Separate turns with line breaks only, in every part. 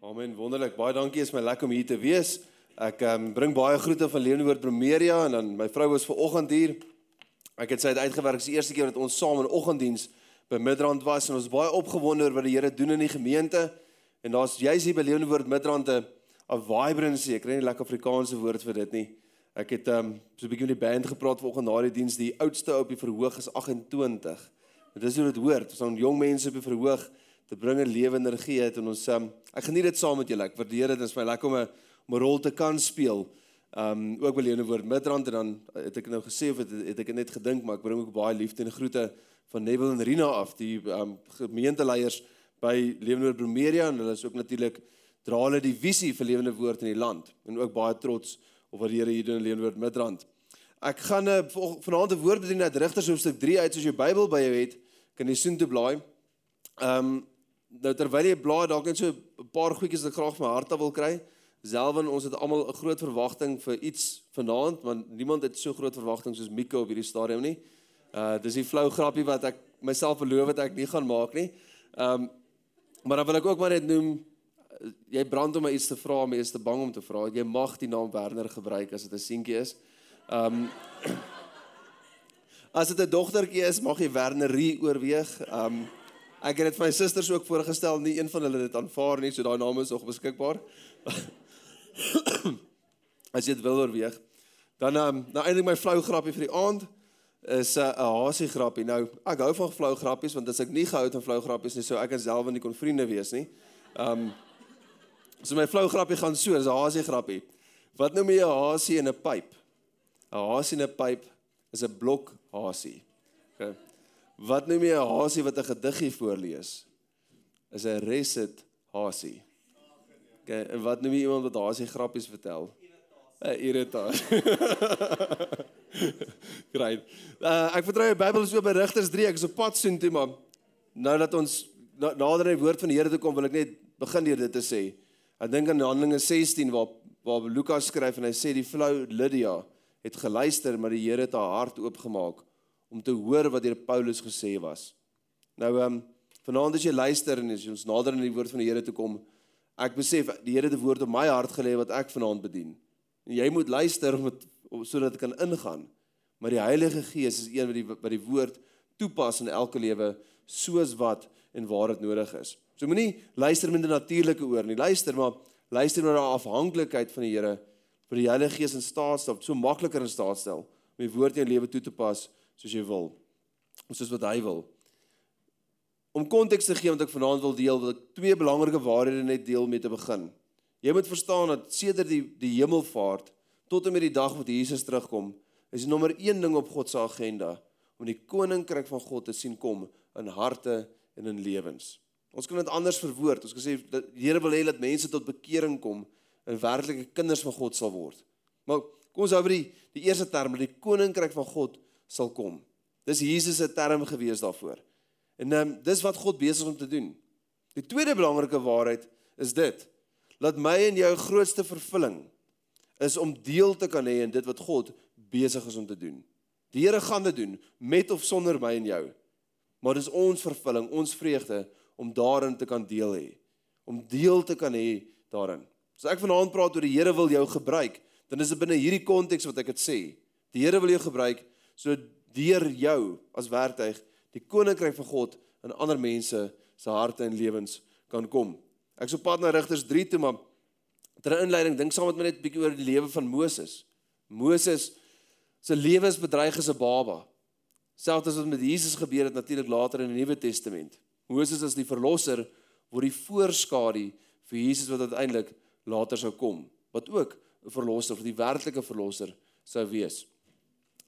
Amen, wonderlik. Baie dankie, is my lekker om hier te wees. Ek um, bring baie groete van Leeunoord Primeria en dan my vrou was ver oggend hier. Ek het sy uitgewerk, dis die eerste keer dat ons saam in oggenddiens by Midrand was en ons is baie opgewonde oor wat die Here doen in die gemeente. En daar's juis hier by Leeunoord Midrand 'n 'n vibrancy. Ek kry nie lekker Afrikaanse woord vir dit nie. Ek het um, so 'n bietjie met die band gepraat vanoggend na die diens. Die oudste op die verhoog is 28. Dit is hoe dit hoort. Ons het jong mense op die verhoog te bring 'n lewe energie uit en ons um, ek geniet dit saam met julle. Ek waardeer dit. Is my lekker om 'n om 'n rol te kan speel. Um ook wil jy 'n woord midrand en dan het ek nou gesê of het, het ek net gedink maar ek bring ook baie liefde en groete van Neville en Rina af die um gemeenteleiers by Lewende Bromeria en hulle is ook natuurlik dra hulle die visie vir lewende woord in die land en ook baie trots op wat die Here hier doen in Lewende Woord Midrand. Ek gaan uh, vanaand 'n woord bedien uit Rigters hoofstuk 3 uit as jy Bybel by jou het, kan jy soontoe blaai. Um nou terwyl jy blaai dalk net so 'n paar goedjies wat ek graag van my hart wil kry. Selwen ons het almal 'n groot verwagting vir iets vanaand, want niemand het so groot verwagting soos Miko op hierdie stadium nie. Uh dis die flou grappie wat ek myself beloof het ek nie gaan maak nie. Um maar dan wil ek ook maar net noem jy brand om my iets te vra, is te bang om te vra. Jy mag die naam Werner gebruik as dit 'n seentjie is. Um As dit 'n dogtertjie is, mag jy Wernerie oorweeg. Um ek het dit vir my susters ook voorgestel, nie een van hulle het dit aanvaar nie, so daai naam is nog beskikbaar. As jy dit wil oorweeg. Dan um nou eintlik my flou grappie vir die aand is 'n uh, hasie grappie. Nou, ek hou van flou grappies want as ek nie gehou het van flou grappies nie, sou ek en self nie kon vriende wees nie. Um So my flou grappie gaan so, dis 'n hasie grappie. Wat noem jy 'n hasie in 'n pyp? 'n Hasie in 'n pyp is 'n blok hasie. Okay. Wat noem jy 'n hasie wat 'n gediggie voorlees? Is 'n reset hasie. Okay, en wat noem jy iemand wat hasie grappies vertel? 'n Irritasie. Great. Uh, ek vertrou die Bybel is oop by Rigters 3. Ek is op pad soheen toe, maar nou dat ons na, nader aan die woord van die Here toe kom, wil ek net begin deur dit te sê. Ek dink aan Handelinge 16 waar waar Lukas skryf en hy sê die vrou Lydia het geluister maar die Here het haar hart oopgemaak om te hoor wat deur Paulus gesê was. Nou ehm um, vanaand as jy luister en as ons nader aan die woord van die Here toe kom, ek besef die Here het 'n woord op my hart gelê wat ek vanaand bedien. En jy moet luister om het, sodat dit kan ingaan. Maar die Heilige Gees is een wat die wat die woord toepas in elke lewe soos wat en waar dit nodig is. So moenie luister met 'n natuurlike oor nie. Luister maar luister met 'n afhanklikheid van die Here vir die Heilige Gees in staat stel, so makliker in staat stel om die woord in jou lewe toe te pas soos jy wil. Soos wat hy wil. Om konteks te gee wat ek vanaand wil deel, wil ek twee belangrike waarhede net deel mee te begin. Jy moet verstaan dat sedert die die hemelvaart tot en met die dag wat Jesus terugkom, is nommer 1 ding op God se agenda om die koninkryk van God te sien kom in harte en in lewens. Ons kan dit anders verwoord. Ons gesê dat die Here wil hê dat mense tot bekering kom en werklike kinders van God sal word. Maar kom ons hou by die die eerste term, die koninkryk van God sal kom. Dis Jesus se term gewees daarvoor. En um, dis wat God besig is om te doen. Die tweede belangrike waarheid is dit. Laat my en jou grootste vervulling is om deel te kan hê in dit wat God besig is om te doen. Die Here gaan dit doen met of sonder my en jou. Maar dis ons vervulling, ons vreugde om daarin te kan deel hê. Om deel te kan hê daarin. As ek vanaand praat oor die Here wil jou gebruik, dan is dit binne hierdie konteks wat ek dit sê. Die Here wil jou gebruik so deur jou as werktuig die koninkryk van God in ander mense se harte en lewens kan kom. Ek sou pad na Rigters 3 toe, maar ter inleiding dink saam met my net 'n bietjie oor die lewe van Moses. Moses se lewensbedreig as 'n baba. Selfs as wat met Jesus gebeur het natuurlik later in die Nuwe Testament. Moses as die verlosser word die voorskadu vir Jesus wat uiteindelik later sou kom, wat ook 'n verlosser die werklike verlosser sou wees.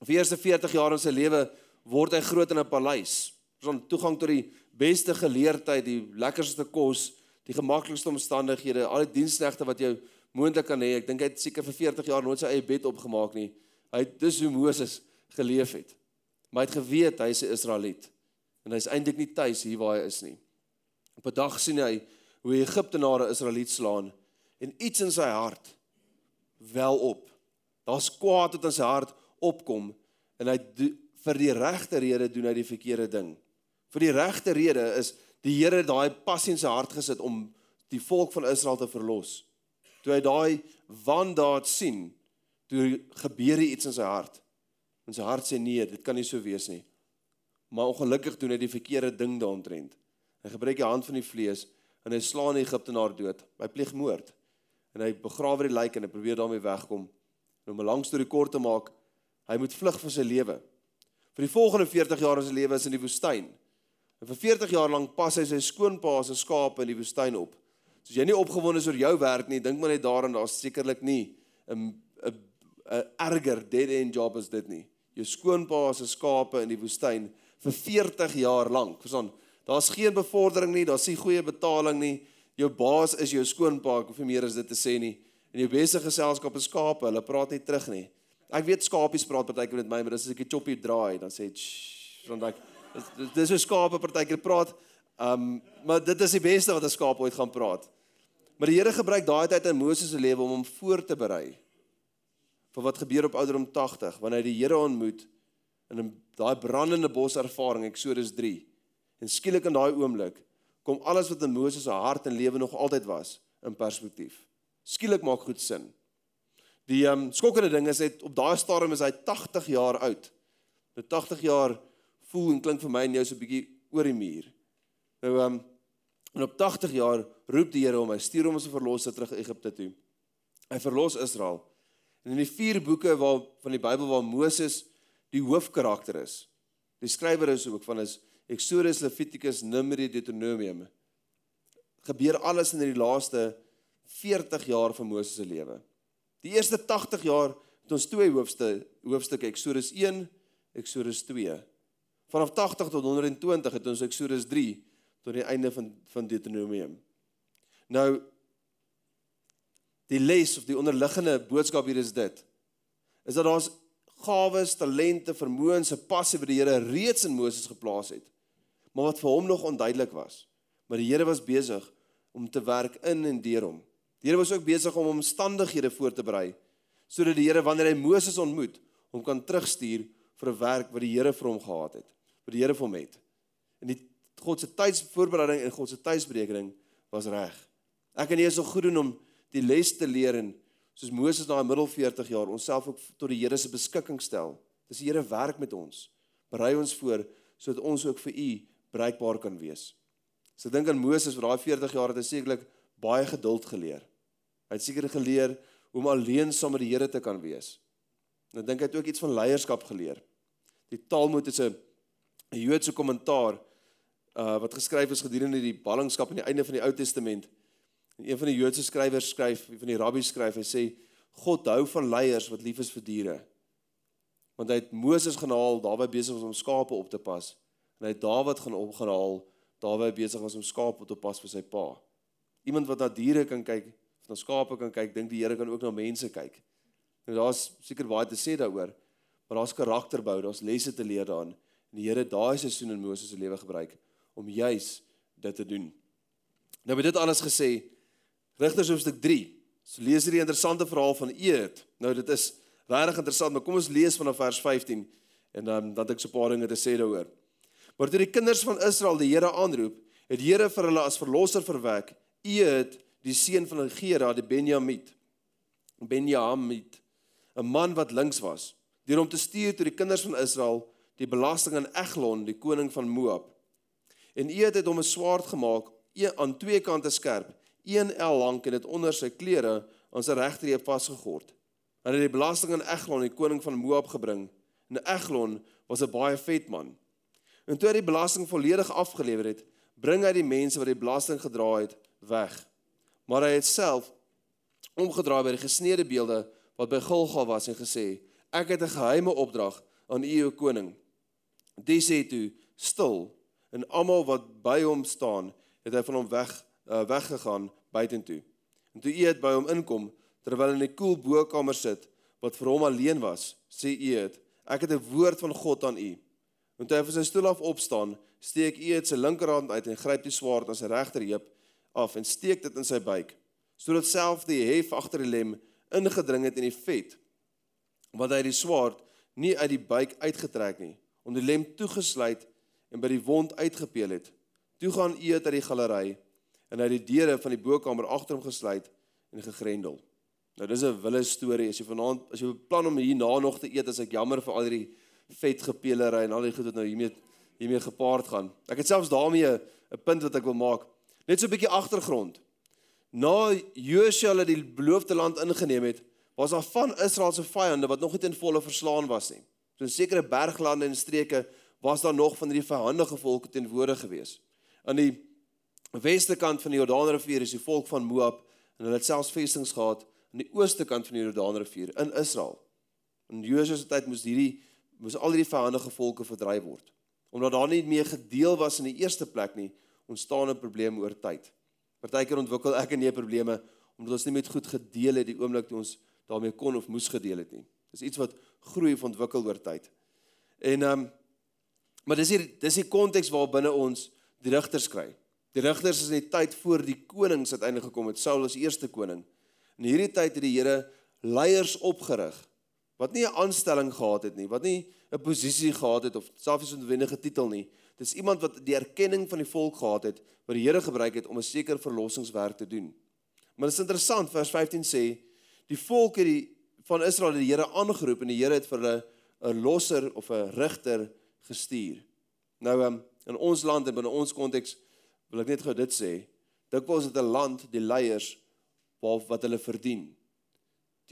Vir eerste 40 jaar in sy lewe word hy groot in 'n paleis. Ons het toegang tot die beste geleerdheid, die lekkerste kos, die gemaklikste omstandighede, al die diensknegte wat jy moontlik kan hê. Ek dink hy het seker vir 40 jaar nooit sy eie bed opgemaak nie. Hy dis hoe Moses geleef het. Maar hy het geweet hy is 'n Israeliet en hy's eintlik nie tuis hier waar hy is nie. Op 'n dag sien hy hoe Egiptenare Israeliet slaan en iets in sy hart wel op. Daar's kwaad wat in sy hart opkom en hy vir die regte rede doen hy die verkeerde ding. Vir die regte rede is die Here daai passie in sy hart gesit om die volk van Israel te verlos. Toe hy daai wandaad sien, toe gebeur iets in sy hart. In sy hart sê nee, dit kan nie so wees nie. Maar ongelukkig doen hy die verkeerde ding daaroontrent. Hy gebruik die hand van die vlees en hy slaan die Egiptenaar dood. Hy pleeg moord. En hy begrawe die lijk en hy probeer daarmee wegkom. En om 'n lang storie kort te maak, hy moet vlug vir sy lewe. Vir die volgende 40 jaar van sy lewe is in die woestyn. En vir 40 jaar lank pas hy sy skoonpa se skape in die woestyn op. So as jy nie opgewonde is oor jou werk nie, dink maar net daaraan daar's sekerlik nie 'n 'n 'n erger dead end job as dit nie. Jou skoonpa se skape in die woestyn vir 40 jaar lank. Verstaan? Daar's geen bevordering nie, daar's nie goeie betaling nie. Jou baas is jou skoonpa, of nie meer as dit te sê nie. En jou besige geselskap is skape, hulle praat nie terug nie. Ek weet skapies praat partykeer met my, maar as ek 'n choppie draai, dan sê want ek dis so skape partykeer praat. Um maar dit is die beste wat 'n skaap ooit gaan praat. Maar die Here gebruik daai tyd in Moses se lewe om hom voor te berei vir wat gebeur op ouderdom 80 wanneer hy die Here ontmoet in daai brandende bos ervaring Eksodus 3 En skielik in daai oomblik kom alles wat in Moses se hart en lewe nog altyd was in perspektief. Skielik maak goed sin. Die ehm um, skokkende ding is net op daai stadium is hy 80 jaar oud. Nou 80 jaar voel en klink vir my en jou so 'n bietjie oor die muur. Nou ehm um, en op 80 jaar roep die Here hom, hy stuur hom as 'n verlosser terug Egipte toe. Hy verlos Israel. En in die vier boeke waar van die Bybel waar Moses die hoofkarakter is. Die skrywer is ook van is Exodus, Levitikus, Numeri, Deuteronomium. Gebeur alles in die laaste 40 jaar van Moses se lewe. Die eerste 80 jaar het ons twee hoofstukke, hoofstukke Exodus 1, Exodus 2. Vanaf 80 tot 120 het ons Exodus 3 tot die einde van van Deuteronomium. Nou die les of die onderliggende boodskap hier is dit. Is dat daar's gawes, talente, vermoëns, 'n passie wat die Here reeds in Moses geplaas het maar wat vir hom nog onduidelik was. Maar die Here was besig om te werk in en deur hom. Die Here was ook besig om omstandighede voor te berei sodat die Here wanneer hy Moses ontmoet, hom kan terugstuur vir 'n werk wat die Here vir hom gehad het, wat die Here vir hom het. En die God se tydsvoorbereiding en God se tydsberekening was reg. Ek en jy is so goed doen om die les te leer en soos Moses na 'n middel 40 jaar onsself ook tot die Here se beskikking stel. Dis die Here werk met ons. Berei ons voor sodat ons ook vir U bruikbaar kan wees. So dink aan Moses vir daai 40 jaar het hy sekerlik baie geduld geleer. Hy het seker geleer om alleen saam met die Here te kan wees. Nou dink hy het ook iets van leierskap geleer. Die Talmud is 'n Joodse kommentaar uh wat geskryf is gedurende die ballingskap aan die einde van die Ou Testament. En een van die Joodse skrywers skryf, een van die rabbies skryf, hy sê God hou van leiers wat lief is vir diere. Want hy het Moses genaal, daar waar besig was om skape op te pas en hy het Dawid gaan opgehaal daar waar hy besig was om skape te pas vir sy pa. Iemand wat na diere kan kyk, na skape kan kyk, dink die Here kan ook na mense kyk. Nou daar's seker baie te sê daaroor, maar daar's karakterbou, daar's lesse te leer daarin. En die Here daai seisoen in Moses se lewe gebruik om juis dit te doen. Nou met dit alles gesê, Rigters hoofstuk 3. So lees hierdie interessante verhaal van Eet. Nou dit is regtig interessant, maar kom ons lees vanaf vers 15 en dan dan ek so 'n paar dinge te sê daaroor. Maar toe die kinders van Israel die Here aanroep, het die Here vir hulle as verlosser verwek, Eet, die seun van Gera, die Benjamit. Benjamit, 'n man wat links was, deur hom te stuur tot die kinders van Israel die belasting aan Eglon, die koning van Moab. En Eet het hom 'n swaard gemaak, een aan twee kante skerp, 1 el lank en dit onder sy klere aan sy regterheup vasgegord. Hy het die belasting aan Eglon, die koning van Moab gebring. En Eglon was 'n baie vet man. En toe hy die belasting volledig afgelewer het, bring hy die mense wat die belasting gedra het weg. Maar hy het self omgedraai by die gesneede beelde wat by Golgotha was en gesê: "Ek het 'n geheime opdrag aan u, o koning." Dis sê toe: "Stil." En almal wat by hom staan, het hy van hom weg uh, weggegaan buitentoe. En toe u het by hom inkom terwyl hy in die koel bokkamer sit wat vir hom alleen was, sê u het: "Ek het 'n woord van God aan u." En toe hy van sy stoel af opstaan, steek Eet sy linkerhand uit en gryp die swaard aan sy regterheup af en steek dit in sy buik, sodat self die hef agter die lem ingedring het in die vet. Want hy die swaard nie uit die buik uitgetrek nie, om die lem toegesluit en by die wond uitgepeel het. Toe gaan Eet uit die galery en het die deure van die bokkamer agter hom gesluit en gegrendel. Nou dis 'n wille storie. As jy vanaand as jy beplan om hierna nog te eet, as ek jammer vir al die vetgepelery en al die goed wat nou hiermee hiermee gepaard gaan. Ek het selfs daarmee 'n punt wat ek wil maak. Net so 'n bietjie agtergrond. Na Josua hulle die beloofde land ingeneem het, was daar van Israel se vyande wat nog nie ten volle verslaan was nie. So in sekere berglande en streke was daar nog van hierdie vyandige volke teenwoordig geweest. Aan die weste kant van die Jordaanrivier is die volk van Moab en hulle het selfs vestinge gehad aan die ooste kant van die Jordaanrivier in Israel. In Josua se tyd moes hierdie moes al hierdie vyandige volke verdryf word. Omdat daar nie meer gedeel was in die eerste plek nie, ontstaan 'n probleem oor tyd. Partykeer ontwikkel ek en nie probleme omdat ons nie met goed gedeel het die oomblik toe ons daarmee kon of moes gedeel het nie. Dis iets wat groei of ontwikkel oor tyd. En ehm um, maar dis hier dis die konteks waarbinne ons die rigters kry. Die rigters is die tyd voor die konings uiteindelik gekom het. Saul was eerste koning. In hierdie tyd het die Here leiers opgerig wat nie 'n aanstelling gehad het nie, wat nie 'n posisie gehad het of selfs 'n wendige titel nie. Dis iemand wat die erkenning van die volk gehad het wat die Here gebruik het om 'n sekere verlossingswerk te doen. Maar dit is interessant vers 15 sê die volk het die van Israel die Here aangeroep en die Here het vir hulle 'n losser of 'n rigter gestuur. Nou um, in ons land en binne ons konteks wil ek net gou dit sê, dikwels het 'n land die leiers wat wat hulle verdien.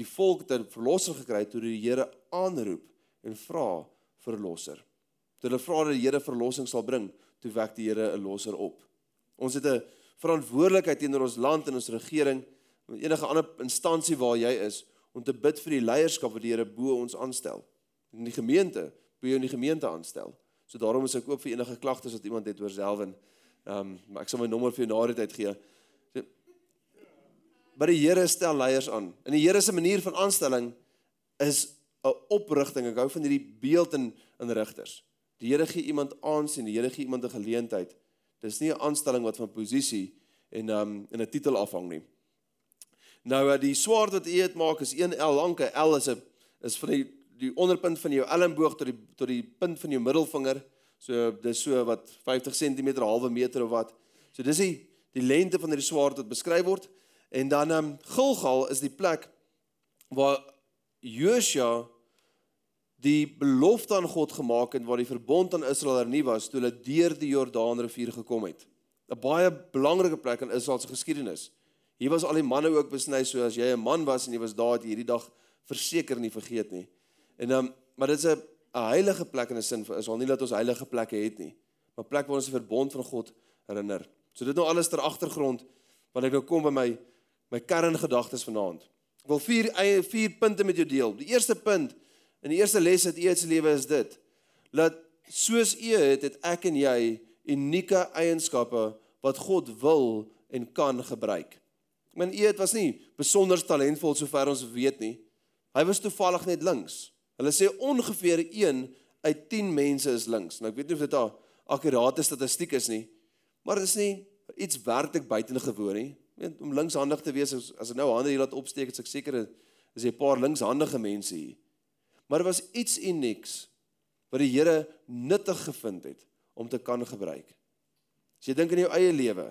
Die volk het 'n verlosser gekry toe die Here aanroep en vra vir 'n losser. Toe hulle vra dat die Here verlossing sal bring, toe wek die Here 'n losser op. Ons het 'n verantwoordelikheid teenoor ons land en ons regering en enige ander instansie waar jy is om te bid vir die leierskap wat die Here bo ons aanstel. In die gemeente, bo jy in die gemeente aanstel. So daarom is ek oop vir enige klagtes wat iemand het oor Selwyn. Ehm um, maar ek sal my nommer vir jou na die tyd gee. Maar die Here stel leiers aan. In die Here se manier van aanstelling is 'n oprigting. Ek hou van hierdie beeld in in rigters. Die Here gee iemand aansien, die Here gee iemand 'n geleentheid. Dis nie 'n aanstelling wat van posisie en um in 'n titel afhang nie. Nou uh, die swaard wat u het maak is 1 L lank. 'n L is 'n is van die die onderpunt van jou elmboog tot die tot die punt van jou middelvinger. So dis so wat 50 cm, 'n halwe meter of wat. So dis die die lengte van hierdie swaard wat beskryf word. En dan um Gilgal is die plek waar Josua die belofte aan God gemaak het waar die verbond aan Israel hernie was toe hulle deur die Jordaanrivier gekom het. 'n Baie belangrike plek in Israel se geskiedenis. Hier was al die manne ook besny so as jy 'n man was en jy was daar het hierdie dag verseker nie vergeet nie. En um, maar dit is 'n 'n heilige plek in 'n sin vir Israel, nie dat ons heilige plekke het nie, maar plek waar ons die verbond van God herinner. So dit nou alles ter agtergrond wat ek nou kom by my my kerngedagtes vanaand. Ek wil vier vier punte met jou deel. Die eerste punt in die eerste les uit se lewe is dit: dat soos U het, het ek en jy unieke eienskappe wat God wil en kan gebruik. Meen U het was nie besonder talentvol sover ons weet nie. Hy was toevallig net links. Hulle sê ongeveer 1 uit 10 mense is links. Nou ek weet nie of dit 'n akkurate statistiek is nie, maar dit is nie iets werklik buitengewoon nie weet om linkshandig te wees as as ek nou hande hier laat opsteek, is ek seker is jy 'n paar linkshandige mense hier. Maar er was iets unieks wat die Here nuttig gevind het om te kan gebruik. As jy dink in jou eie lewe,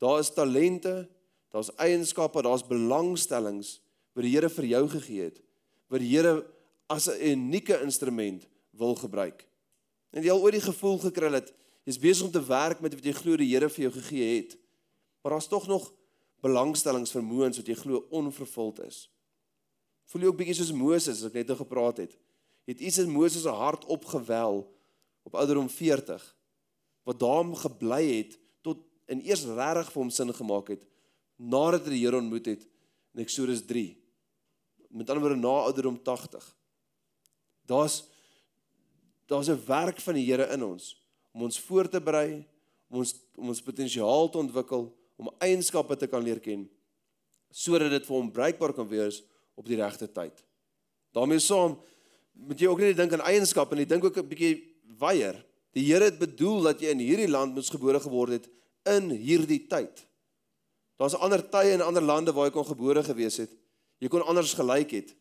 daar is talente, daar's eienskappe, daar's belangstellings wat die Here vir jou gegee het, wat die Here as 'n unieke instrument wil gebruik. En jy al ooit die gevoel gekry het jy's besig om te werk met wat jy glo die Here vir jou gegee het, maar daar's tog nog belangstellingsvermoëns wat jy glo onvervuld is. Voel jy ook bietjie soos Moses as ek net oor gepraat het? Het iets in Moses se hart opgewel op ouderdom 40 wat daarom gebly het tot en eers regtig vir hom sin gemaak het nadat hy die Here ontmoet het in Eksodus 3. Met ander woorde na ouderdom 80. Daar's daar's 'n werk van die Here in ons om ons voor te berei, om ons om ons potensiaal te ontwikkel om eienskappe te kan leer ken sodat dit vir hom bruikbaar kan wees op die regte tyd. daarmee saam moet jy ook nie dink aan eienskappe nie, dink ook 'n bietjie weier. Die Here het bedoel dat jy in hierdie land moes gebore geword het in hierdie tyd. Daar's ander tye in ander lande waar jy kon gebore gewees het. Jy kon anders gelyk het.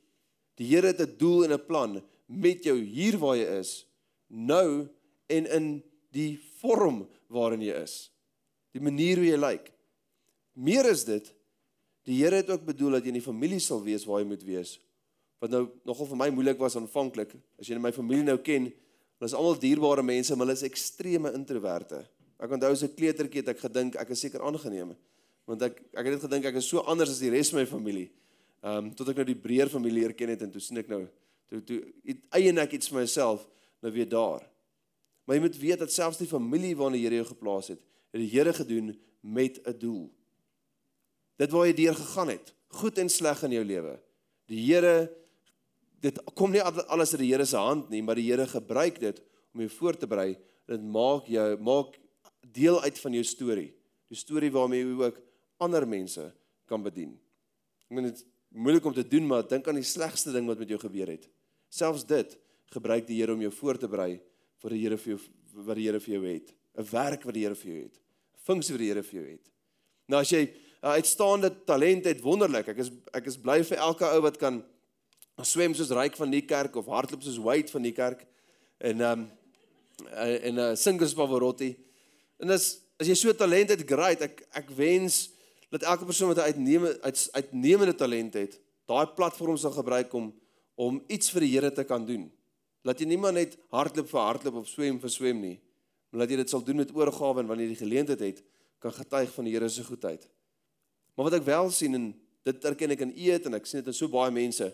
Die Here het 'n doel en 'n plan met jou hier waar jy is, nou en in die vorm waarin jy is. Die manier hoe jy lyk. Meer is dit die Here het ook bedoel dat jy in die familie sal wees waar jy moet wees. Wat nou nogal vir my moeilik was aanvanklik. As jy my familie nou ken, hulle is almal dierbare mense, maar hulle is ekstreme introverte. Ek onthou as 'n kleutertjie het ek gedink ek is seker aangeneem. Want ek ek het net gedink ek is so anders as die res van my familie. Ehm um, tot ek nou die breër familie leer ken het en toe sien ek nou toe toe eien ek iets vir myself nou weer daar. Maar jy moet weet dat selfs die familie waarna die Here jou geplaas het, het die Here gedoen met 'n doel. Dit waar jy deur gegaan het, goed en sleg in jou lewe. Die Here dit kom nie alles uit die Here se hand nie, maar die Here gebruik dit om jou voor te berei. Dit maak jou maak deel uit van jou storie. Die storie waarmee jy ook ander mense kan bedien. Ek meen dit moeilik om te doen, maar dink aan die slegste ding wat met jou gebeur het. Selfs dit gebruik die Here om jou voor te berei vir die Here vir jou wat die Here vir jou het. 'n Werk wat die Here vir jou het. 'n Funksie wat die Here vir jou het. Nou as jy 'n uitstaande talent het, wonderlik. Ek is ek is bly vir elke ou wat kan swem soos Ryk van die kerk of hardloop soos Wade van die kerk en ehm um, en 'n uh, sing soos Pavarotti. En as as jy so talent het, great. Ek ek wens dat elke persoon wat 'n uitnemende uit, uitnemende talent het, daai platform sal gebruik om om iets vir die Here te kan doen. Laat jy nie maar net hardloop vir hardloop of swem vir swem nie, maar laat jy dit sal doen met oorgawe en wanneer jy die geleentheid het, kan getuig van die Here se goedheid. Maar wat ek wel sien en dit erken ek in eet en ek sien dit in so baie mense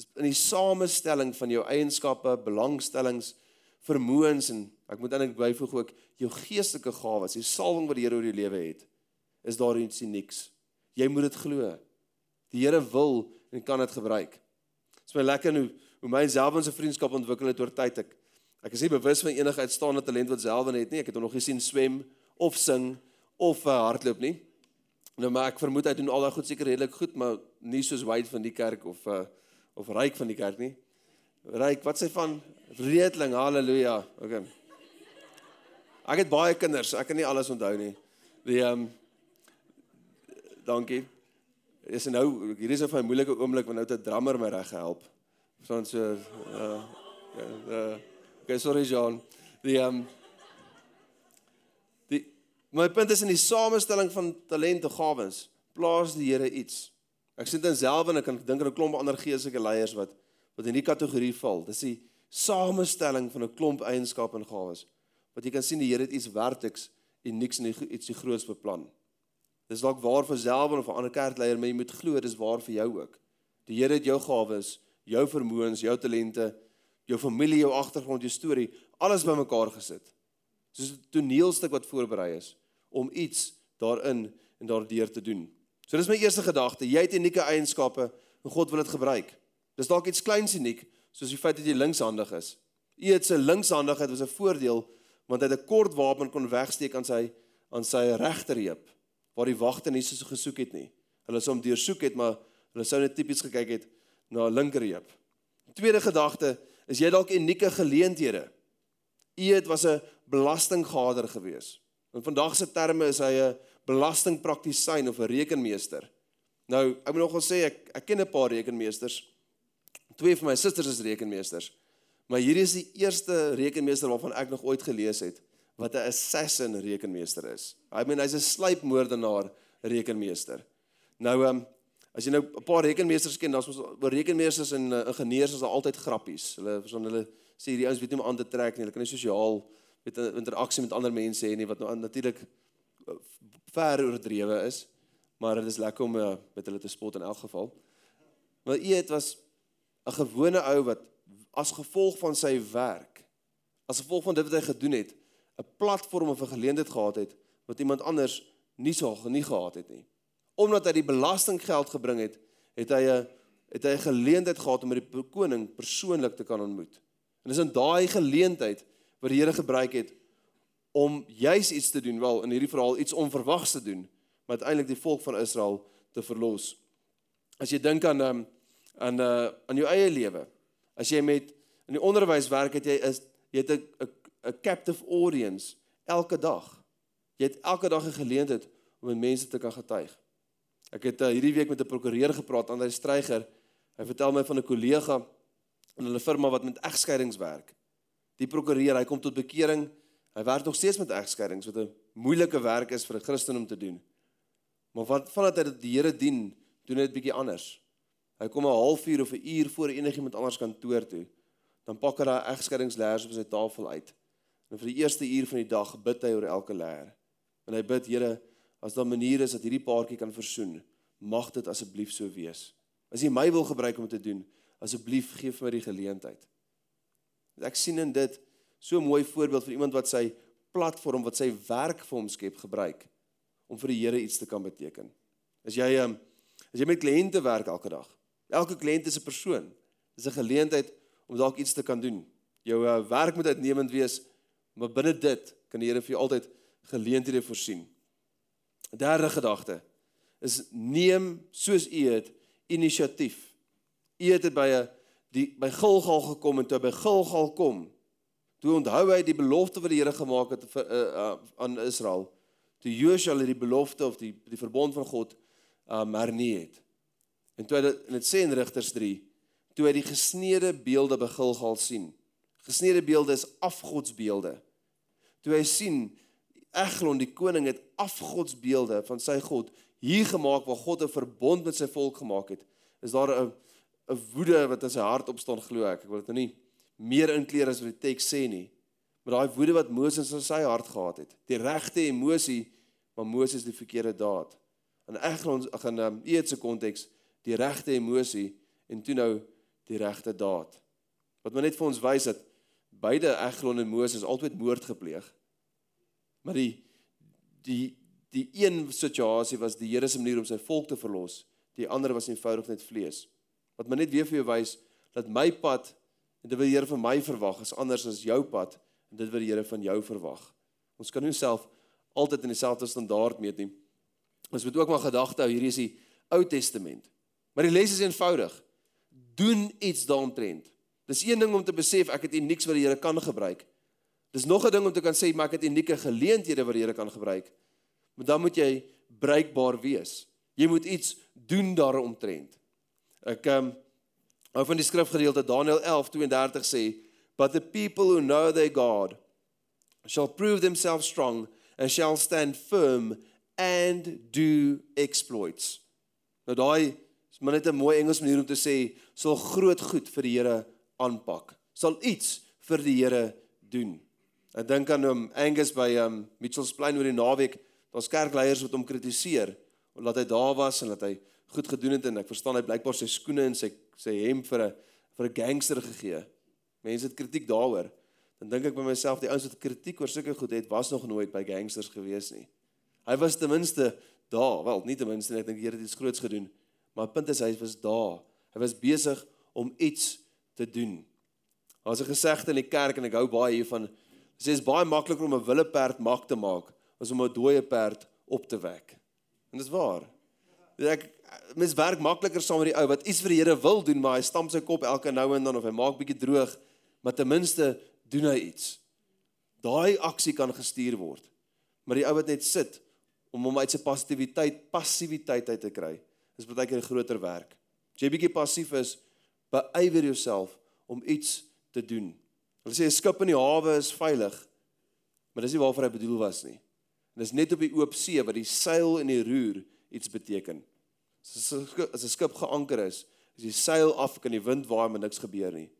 is in die samestelling van jou eienskappe, belangstellings, vermoëns en ek moet eintlik byvoeg ook jou geestelike gawes, die salwing wat die Here oor jou lewe het, is daar iets niks. Jy moet dit glo. Die Here wil en kan dit gebruik. Dit is my lekker hoe hoe my self en sy vriendskap ontwikkel het oor tyd ek ek is nie bewus van enige uitstaande talent wat selwen het nie ek het hom nog gesien swem of sing of uh, hardloop nie nou maar ek vermoed hy doen al daai goed seker redelik goed maar nie soos wyd van die kerk of uh, of ryk van die kerk nie. Ryk wat sê van redeling? Haleluja okay ek het baie kinders. Ek kan nie alles onthou nie. Die ehm um, dankie. Is nou hier is 'n moeilike oomblik want nou het 'n drummer my reg gehelp. Son so uh uh okay, sorry Jean. Die um die my punt is in die samestelling van talente gawes plaas die Here iets. Ek sien dit self en ek kan dink aan 'n klomp ander geestelike leiers wat wat in die kategorie val. Dis die samestelling van 'n klomp eienskappe en gawes. Wat jy kan sien die Here het iets werkliks en niks nie iets die groots beplan. Dis dalk waar vir self of 'n ander kerkleier, maar jy moet glo dis waar vir jou ook. Die Here het jou gawes jou vermoëns, jou talente, jou familie, jou agtergrond, jou storie, alles bymekaar gesit. Soos 'n toneelstuk wat voorberei is om iets daarin en daardeur te doen. So dis my eerste gedagte, jy het unieke eienskappe en God wil dit gebruik. Dis dalk iets kleins uniek, soos die feit dat jy linkshandig is. U het sy linkshandigheid was 'n voordeel want hy het 'n kort wapen kon wegsteek aan sy aan sy regterheup waar die wagte nie so gesoek het nie. Hulle sou hom deursoek het, maar hulle sou net tipies gekyk het na linkerheup. Tweede gedagte is jy dalk unieke geleenthede. U het was 'n belastinggader gewees. In vandag se terme is hy 'n belastingpraktisyn of 'n rekenmeester. Nou, ek moet nogal sê ek ek ken 'n paar rekenmeesters. Twee van my susters is rekenmeesters. Maar hierdie is die eerste rekenmeester waarvan ek nog ooit gelees het wat 'n assassin rekenmeester is. I mean hy's 'n sluipmoordenaar rekenmeester. Nou ehm um, As jy nou 'n paar rekenmeesters ken, dan is ons oor rekenmeesters en uh, ingenieurs is altyd grappies. Hulle van hulle sê hierdie ouens weet nie om aan te trek nie. Hulle kan nie sosiaal met 'n interaksie met ander mense hê nie wat nou natuurlik uh, ver oordrewe is. Maar dit is lekker om uh, met hulle te spot in elk geval. Maar het was 'n gewone ou wat as gevolg van sy werk, as gevolg van dit wat hy gedoen het, 'n platform of 'n geleentheid gehad het wat iemand anders nie sou nie gehad het nie omdat hy die belastinggeld gebring het, het hy 'n het hy 'n geleentheid gehad om met die koning persoonlik te kan ontmoet. En dis in daai geleentheid wat die Here gebruik het om juis iets te doen, wel in hierdie verhaal iets onverwags te doen, maar uiteindelik die volk van Israel te verlos. As jy dink aan um, aan uh, aan jou eie lewe, as jy met in die onderwys werk het jy is jy het 'n 'n captive audience elke dag. Jy het elke dag 'n geleentheid om met mense te kan getuig. Ek het uh, hierdie week met 'n prokureur gepraat, Andre Streyger. Hy vertel my van 'n kollega in hulle firma wat met egskeidings werk. Die prokureur, hy kom tot bekering. Hy werk nog steeds met egskeidings wat 'n moeilike werk is vir 'n Christen om te doen. Maar wat vandat hy die Here dien, doen hy dit bietjie anders. Hy kom 'n halfuur of 'n uur voor enigiemand anders kantoor toe. Dan pak hy daai egskeidingsleers op sy tafel uit. En vir die eerste uur van die dag bid hy oor elke leer. En hy bid, Here, as daar maniere is dat hierdie paartjie kan versoen, mag dit asseblief so wees. As jy my wil gebruik om te doen, asseblief gee vir my die geleentheid. Ek sien in dit so 'n mooi voorbeeld van iemand wat sy platform wat sy werk vir hom skep gebruik om vir die Here iets te kan beteken. As jy um, as jy met kliënte werk elke dag, elke kliënt is 'n persoon. Dis 'n geleentheid om dalk iets te kan doen. Jou uh, werk moet uitnemend wees, maar binne dit kan die Here vir jou altyd geleenthede voorsien. 'n Derde gedagte is neem soos u het inisiatief. U het dit by 'n die by Gilgal gekom en toe by Gilgal kom. Toe onthou hy die belofte wat die Here gemaak het vir uh, uh, aan Israel. Toe Josua hulle die belofte of die die verbond van God um hernie het. En toe dit in dit sê in Rigters 3, toe hy die gesneede beelde by Gilgal sien. Gesneede beelde is afgodsbeelde. Toe hy sien Eglon die koning het afgodsbeelde van sy God hier gemaak waar God 'n verbond met sy volk gemaak het. Is daar 'n 'n woede wat in sy hart opstaan glo ek. Ek wil dit nou nie meer inkleer as wat die teks sê nie. Maar daai woede wat Moses in sy hart gehad het, die regte emosie, maar Moses die verkeerde daad. In Eglon ag in um, Eetse konteks die regte emosie en toe nou die regte daad. Wat maar net vir ons wys dat beide Eglon en Moses altyd moord gepleeg. Maar die die die een situasie was die Here se manier om sy volk te verlos, die ander was eenvoudig net vlees. Wat maar net weer vir jou wys dat my pad en dit wat die Here van my verwag is anders as jou pad en dit wat die Here van jou verwag. Ons kan nie self altyd in dieselfde standaard meet nie. Ons moet ook maar gedagte hou hierdie is die Ou Testament. Maar die les is eenvoudig. Doen iets daaromtrent. Dis een ding om te besef ek het niks wat die Here kan gebruik. Dis nog 'n ding om te kan sê maar ek het unieke geleenthede wat die Here kan gebruik. Maar dan moet jy bruikbaar wees. Jy moet iets doen daaromtrent. Ek ehm um, hou van die skrifgedeelte Daniël 11:32 sê, "But the people who know their God shall prove themselves strong and shall stand firm and do exploits." Nou daai is maar net 'n mooi Engels manier om te sê, sal groot goed vir die Here aanpak. Sal iets vir die Here doen. Ek dink aan hom Angus by um Mitchells Plain oor die naweek, daar's kerkleiers wat hom kritiseer omdat hy daar was en dat hy goed gedoen het en ek verstaan hy blykbaar sy skoene en sy sy hemp vir 'n vir 'n gangster gegee. Mense het kritiek daaroor. Dan dink ek by myself die ouens wat kritiek oor sulke goed het, was nog nooit by gangsters gewees nie. Hy was ten minste daar, wel, nie ten minste ek dink die Here het iets groots gedoen, maar punt is hy was daar. Hy was besig om iets te doen. Daar's 'n gesegde in die kerk en ek hou baie hiervan. Dit sê dit is baie makliker om 'n wille perd mak te maak as om 'n dooie perd op te wek. En dit is waar. Ek mens werk makliker saam met die ou wat iets vir die Here wil doen, maar hy stamp sy kop elke nou en dan of hy maak bietjie droog, maar ten minste doen hy iets. Daai aksie kan gestuur word. Maar die ou wat net sit om hom uit sy passiwiteit, passiwiteit uit te kry, is baie keer 'n groter werk. As jy bietjie passief is, beywer jouself om iets te doen. Hulle sê 'n skip in die hawe is veilig, maar dis nie waarvoor hy bedoel was nie. Dit is net op die oop see wat die seil en die roer iets beteken. As 'n skip geanker is, as die seil af kan die wind waai maar niks gebeur nie.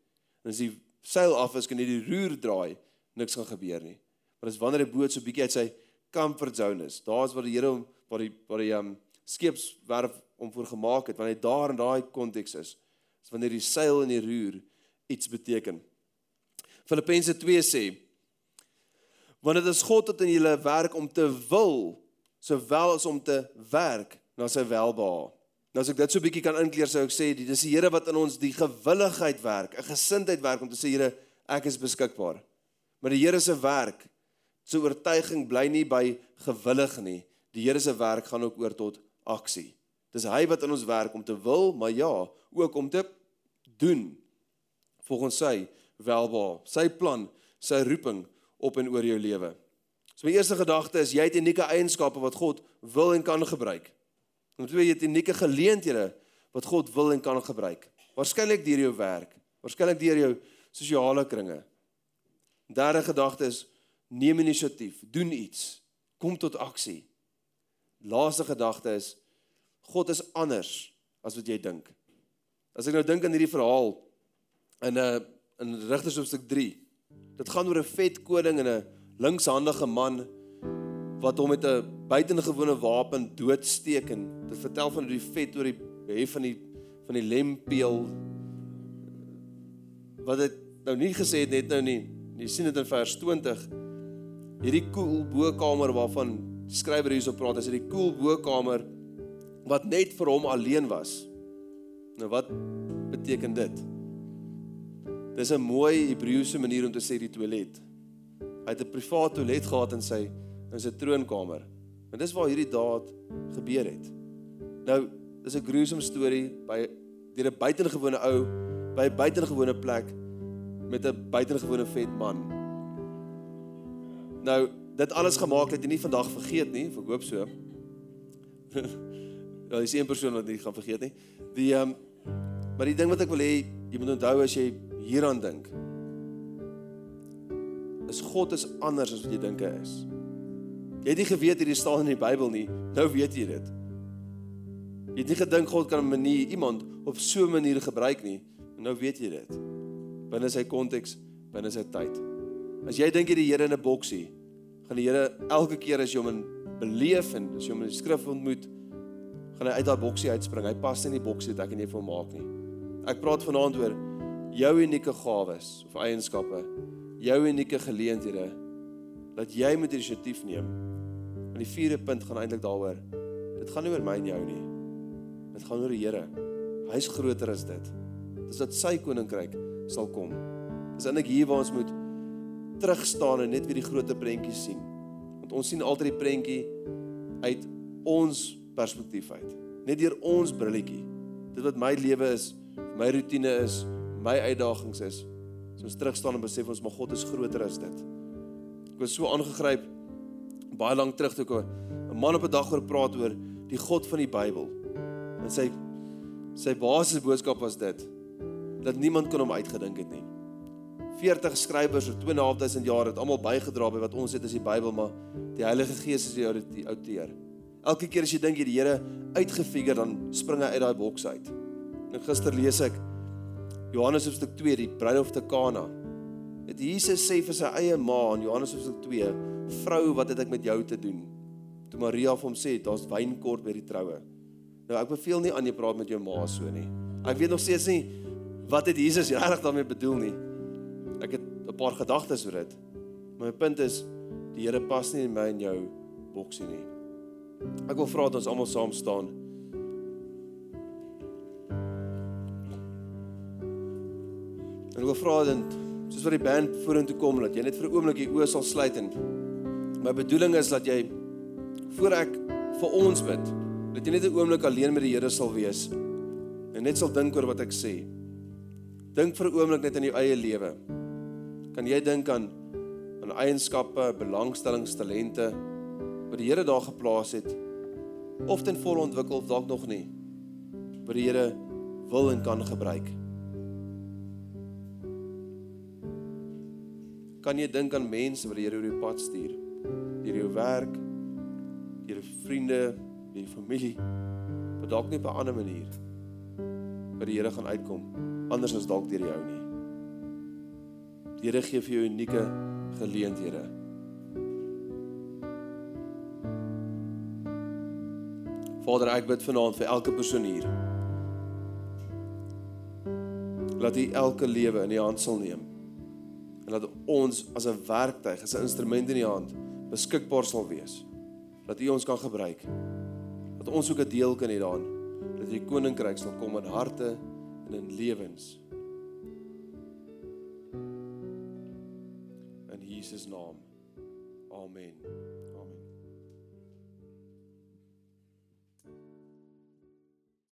En as die seil af is kan jy die roer draai, niks gaan gebeur nie. Maar as wanneer 'n boot so bietjie uit sy comfort zone is, daar's waar die Here hom waar die waar die um skeepswerf om voor gemaak het, wanneer hy daar in daai konteks is, is wanneer die seil en die roer iets beteken. Filippense 2 sê want dit is God wat in julle werk om te wil sowel as om te werk na sy welbehae. Nou as ek dit so 'n bietjie kan inkleer sou ek sê dis die Here wat in ons die gewilligheid werk, 'n gesindheid werk om te sê Here, ek is beskikbaar. Maar die Here se werk, se oortuiging bly nie by gewillig nie. Die Here se werk gaan ook oor tot aksie. Dis hy wat in ons werk om te wil, maar ja, ook om te doen volgens sy welbehae, sy plan, sy roeping op en oor jou lewe. So my eerste gedagte is jy het unieke eienskappe wat God wil en kan gebruik. Om twee jy het unieke geleenthede wat God wil en kan gebruik. Waarskynlik deur jou werk, waarskynlik deur jou sosiale kringe. Derde gedagte is neem inisiatief, doen iets, kom tot aksie. laaste gedagte is God is anders as wat jy dink. As ek nou dink aan hierdie verhaal in 'n uh, in Rigters hoofstuk 3. Dit gaan oor 'n vet koning en 'n linkshandige man wat hom met 'n buitengewone wapen doodsteek en dit vertel van hoe die vet oor die hef van die van die lempeel wat dit nou nie gesê het net nou nie. Jy sien dit in vers 20. Hierdie koel bokkamer waarvan skrywer hierso praat, is hierdie koel bokkamer wat net vir hom alleen was. Nou wat beteken dit? Dis 'n mooi Hebreëse manier om te sê die toilet. Hy het 'n privaat toilet gehad in sy in sy troonkamer. En dis waar hierdie daad gebeur het. Nou, dis 'n gruesome storie by deur 'n buitengewone ou by 'n buitengewone plek met 'n buitengewone vet man. Nou, dit alles gemaak dat jy nie vandag vergeet nie, ek hoop so. Ja, dis een persoon wat nie gaan vergeet nie. Die ehm um, maar die ding wat ek wil hê jy moet onthou as jy hieraan dink. Is God is anders as wat jy dink hy is. Jy het nie geweet hierdie staan in die Bybel nie. Nou weet jy dit. Jy het nie gedink God kan 'n manier iemand op so 'n manier gebruik nie. Nou weet jy dit. Binne sy konteks, binne sy tyd. As jy dink jy die Here in 'n boksie, gaan die Here elke keer as jy hom in beleef en as jy hom in die skrif ontmoet, gaan hy uit daai boksie uitspring. Hy pas in die boksie wat ek en jy vir hom maak nie. Ek praat vanaand oor jou unieke gawes of eienskappe, jou unieke geleenthede dat jy moet inisiatief neem. En die vierde punt gaan eintlik daaroor. Dit gaan nie oor my en jou nie. Dit gaan oor die Here. Hy's groter as dit. Dis dat sy koninkryk sal kom. Dis eintlik hier waar ons moet terug staan en net weer die groter prentjie sien. Want ons sien altyd die prentjie uit ons perspektief uit. Net deur ons brilletjie. Dit wat my lewe is, my rotine is, my uitdagings is. As ons terug staan en besef ons maar God is groter as dit. Was so aangegryp baie lank terug toe ek 'n man op 'n dag oor praat oor die God van die Bybel. En sy sy basiese boodskap was dit dat niemand kon hom uitgedink het nie. 40 skrywers oor 2.500 jaar het almal bygedra by wat ons het as die Bybel, maar die Heilige Gees is die outeur. Elke keer as jy dink jy die Here uitgefigure dan spring hy uit daai boks uit. En gister lees ek Johannes hoofstuk 2, die bruiloft te Kana. Dit Jesus sê vir sy eie ma in Johannes hoofstuk 2, vrou, wat het ek met jou te doen? Toe Maria vir hom sê, daar's wynkort by die troue. Nou ek beveel nie aan jy praat met jou ma so nie. Ek weet nog steeds nie wat het Jesus regtig daarmee bedoel nie. Ek het 'n paar gedagtes oor dit. Maar my punt is die Here pas nie in my en jou boksie nie. Ek wil vra dat ons almal saam staan. En ek wil vra dat soos wat die band vorentoe kom dat jy net vir 'n oomblik die oë sal sluit en my bedoeling is dat jy voor ek vir ons bid, dat jy net 'n oomblik alleen met die Here sal wees en net sal dink oor wat ek sê. Dink vir 'n oomblik net aan jou eie lewe. Kan jy dink aan aan eienskappe, belangstellings, talente wat die Here daar geplaas het of ten volle ontwikkel of dalk nog nie? Wat die Here wil en kan gebruik. Kan jy dink aan mense wat die Here oor jou pad stuur? Deur jou werk, deur vriende, deur familie, wat dalk nie op 'n ander manier by die Here gaan uitkom anders as dalk deur jou nie. Die Here gee vir jou unieke geleenthede. Vader, ek bid vanaand vir elke persoon hier. Laat U elke lewe in U hand sal neem. En laat ons as 'n werktuig, as 'n instrument in U hand beskikbaar sal wees. Dat U ons kan gebruik. Dat ons ook 'n deel kan hê daarin. Dat U koninkryk sal kom in harte en in lewens.